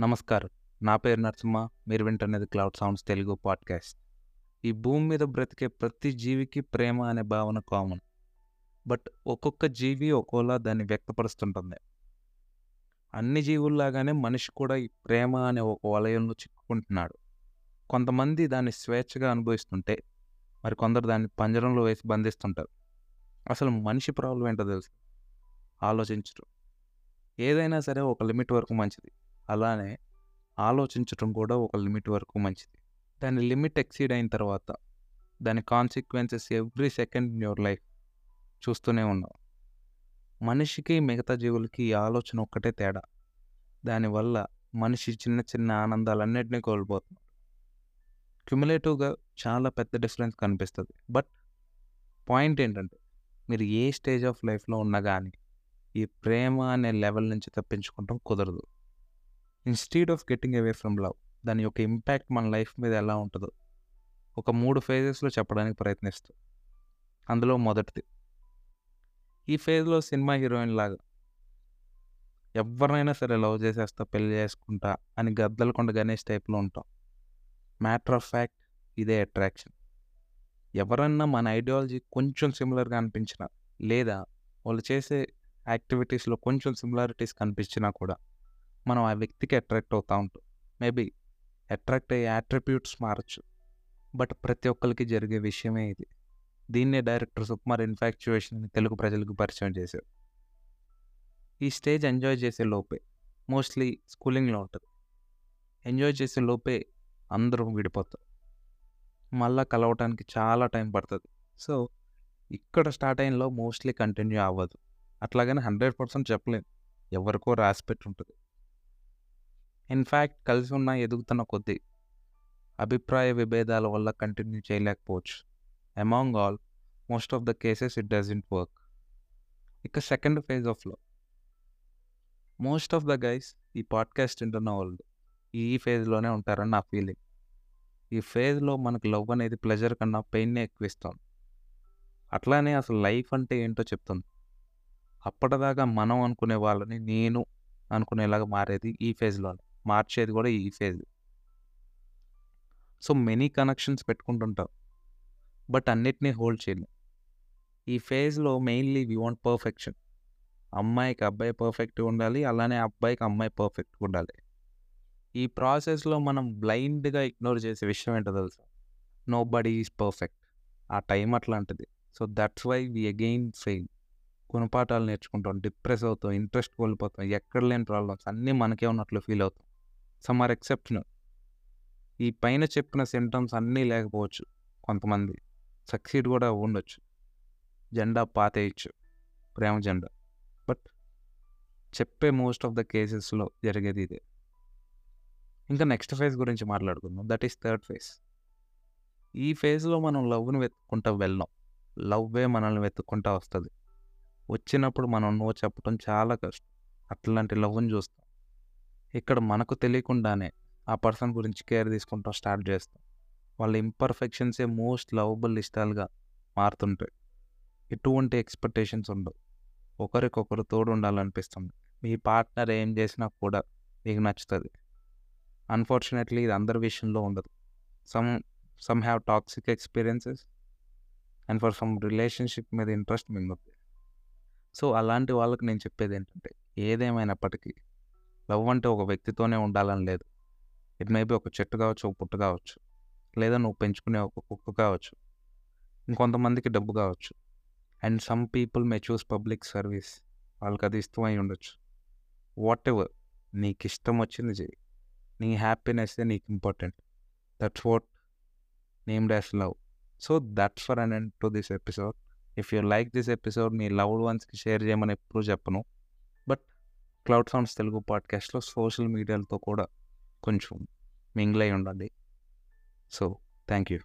నమస్కారం. నా పేరు నరసింహ. మీరు వింటున్నది క్లౌడ్ సౌండ్స్ తెలుగు పాడ్కాస్ట్ ఈ భూమి మీద బ్రతికే ప్రతి జీవికి ప్రేమ అనే భావన కామన్ బట్ ఒక్కొక్క జీవి ఒక్కోలా దాన్ని వ్యక్తపరుస్తుంటుంది. అన్ని జీవుల్లాగానే మనిషి కూడా ఈ ప్రేమ అనే ఒక వలయంలో చిక్కుకుంటున్నాడు. కొంతమంది దాన్ని స్వేచ్ఛగా అనుభవిస్తుంటే మరి కొందరు దాన్ని పంజరంలో వేసి బంధిస్తుంటారు. అసలు మనిషి ప్రాబ్లం ఏంటో తెలుసు? ఆలోచించరు. ఏదైనా సరే ఒక లిమిట్ వరకు మంచిది. అలానే ఆలోచించటం కూడా ఒక లిమిట్ వరకు మంచిది. దాని లిమిట్ ఎక్సీడ్ అయిన తర్వాత దాని consequences every second in your life చూస్తూనే ఉన్నాం మనిషికి మిగతా జీవులకి ఈ ఆలోచన ఒక్కటే తేడా. దానివల్ల మనిషి చిన్న చిన్న ఆనందాలన్నింటినీ కోల్పోతున్నాడు. క్యుములేటివ్గా చాలా పెద్ద డిఫరెన్స్ కనిపిస్తుంది. బట్ పాయింట్ ఏంటంటే మీరు ఏ స్టేజ్ ఆఫ్ లైఫ్లో ఉన్నా కానీ ఈ ప్రేమ అనే లెవెల్ నుంచి తప్పించుకుంటాం కుదరదు. Instead of getting away from love దాని యొక్క ఇంపాక్ట్ మన లైఫ్ మీద ఎలా ఉంటుందో ఒక మూడు ఫేజెస్లో చెప్పడానికి ప్రయత్నిస్తూ. అందులో మొదటిది. ఈ ఫేజ్లో సినిమా హీరోయిన్ లాగా ఎవరినైనా సరే లవ్ చేసేస్తా పెళ్ళి చేసుకుంటా అని గద్దలకొండ గణేష్ టైప్లో ఉంటాం. మ్యాటర్ ఆఫ్ ఫ్యాక్ట్ ఇదే అట్రాక్షన్ ఎవరన్నా మన ఐడియాలజీ కొంచెం సిమిలర్గా అనిపించినా లేదా వాళ్ళు చేసే యాక్టివిటీస్లో కొంచెం సిమిలారిటీస్ కనిపించినా కూడా మనం ఆ వ్యక్తికి అట్రాక్ట్ అవుతూ ఉంటాం. మేబీ అట్రాక్ట్ అయ్యే యాట్రిబ్యూట్స్ మారచ్చు. బట్ ప్రతి ఒక్కరికి జరిగే విషయమే ఇది. దీన్నే డైరెక్టర్ సుకుమార్ ఇన్ఫాక్చువేషన్ తెలుగు ప్రజలకు పరిచయం చేశారు. ఈ స్టేజ్ ఎంజాయ్ చేసే లోపే మోస్ట్లీ స్కూలింగ్లో ఉంటుంది. ఎంజాయ్ చేసే లోపే అందరూ విడిపోతారు మళ్ళీ కలవటానికి చాలా టైం పడుతుంది. సో ఇక్కడ స్టార్ట్ అయినలో మోస్ట్లీ కంటిన్యూ అవ్వదు. అట్లాగని హండ్రెడ్ పర్సెంట్ చెప్పలేను ఎవరికో రాసిపెట్టి ఉంటుంది ఇన్ఫ్యాక్ట్ కలిసి ఉన్న ఎదుగుతున్న కొద్దీ అభిప్రాయ విభేదాల వల్ల కంటిన్యూ చేయలేకపోవచ్చు. Among all most of the cases it doesn't work ఇక సెకండ్ ఫేజ్ ఆఫ్లో మోస్ట్ ఆఫ్ ద గైస్ ఈ పాడ్కాస్ట్ వింటున్న వాళ్ళు ఈ ఫేజ్లోనే ఉంటారని నా ఫీలింగ్ ఈ ఫేజ్లో మనకు లవ్ అనేది ప్లెజర్ కన్నా పెయిన్నే ఎక్కువ ఇస్తుంది అట్లానే అసలు లైఫ్ అంటే ఏంటో చెప్తుంది అప్పటిదాకా మనం అనుకునే వాళ్ళని నేను అనుకునేలాగా మారేది ఈ ఫేజ్లోనే మార్చేది కూడా ఈ ఫేజ్. సో మెనీ కనెక్షన్స్ పెట్టుకుంటుంటాం బట్ అన్నిటినీ హోల్డ్ చేయలేం ఈ ఫేజ్లో మెయిన్లీ వి వాంట్ పర్ఫెక్షన్. అమ్మాయికి అబ్బాయి పర్ఫెక్ట్గా ఉండాలి అలానే అబ్బాయికి అమ్మాయి పర్ఫెక్ట్గా ఉండాలి. ఈ ప్రాసెస్లో మనం బ్లైండ్గా ఇగ్నోర్ చేసే విషయం ఏంటో తెలుసా? నో బడీ ఈజ్ పర్ఫెక్ట్ ఆ టైం అట్లాంటిది. So that's why we again fail గుణపాఠాలు నేర్చుకుంటాం డిప్రెస్ అవుతాం ఇంట్రెస్ట్ కోల్పోతాం ఎక్కడ లేని ప్రాబ్లమ్స్ అన్నీ మనకే ఉన్నట్లు ఫీల్ అవుతాం. Some are exceptional. ఈ పైన చెప్పిన సిమ్టమ్స్ అన్నీ లేకపోవచ్చు కొంతమంది. సక్సీడ్ కూడా ఉండొచ్చు. జెండా పాతేయచ్చు. ప్రేమ జెండా. బట్ చెప్పే మోస్ట్ ఆఫ్ ద కేసెస్లో జరిగేది ఇదే. ఇంకా నెక్స్ట్ ఫేజ్ గురించి మాట్లాడుకుందాం. That is third phase. ఈ ఫేజ్లో మనం లవ్ను వెతుక్కుంటా వెళ్ళాం. లవ్వే మనల్ని వెతుక్కుంటా వస్తుంది. వచ్చినప్పుడు మనం నో చెప్పడం చాలా కష్టం. అట్లాంటి లవ్ని చూస్తాం. ఇక్కడ మనకు తెలియకుండానే ఆ పర్సన్ గురించి కేర్ తీసుకుంటాం స్టార్ట్ చేస్తాం. వాళ్ళ ఇంపర్ఫెక్షన్సే మోస్ట్ లవబుల్ ఇష్టాలుగా మారుతుంటాయి. ఎటువంటి ఎక్స్పెక్టేషన్స్ ఉండవు. ఒకరికొకరు తోడు ఉండాలనిపిస్తుంది మీ పార్ట్నర్ ఏం చేసినా కూడా మీకు నచ్చుతుంది. అన్ఫార్చునేట్లీ ఇది అందరి విషయంలో ఉండదు. Some some have toxic experiences and for some relationship మీద ఇంట్రెస్ట్ మింగుతుంది సో అలాంటి వాళ్ళకి నేను చెప్పేది ఏంటంటే ఏదేమైనప్పటికీ లవ్ అంటే ఒక వ్యక్తితోనే ఉండాలని లేదు. ఇట్ మేబీ ఒక చెట్టు కావచ్చు ఒక పుట్టు కావచ్చు లేదా నువ్వు పెంచుకునే ఒక కుక్క కావచ్చు ఇంకొంతమందికి డబ్బు కావచ్చు. And some people may choose public service వాళ్ళకి అది ఇష్టమై ఉండొచ్చు. వాట్ ఎవర్ నీకు ఇష్టం వచ్చింది చేయి. నీ హ్యాపీనెస్ నీకు important that's what named as love so that's for an end to this episode if you like this episode me loved వన్స్కి షేర్ చేయమని ఎప్పుడూ చెప్పను. క్లౌడ్ సౌండ్స్ తెలుగు పాడ్కాస్ట్లో సోషల్ మీడియాలతో కూడా కొంచెం మింగిల్ అయి ఉండండి సో థ్యాంక్ యూ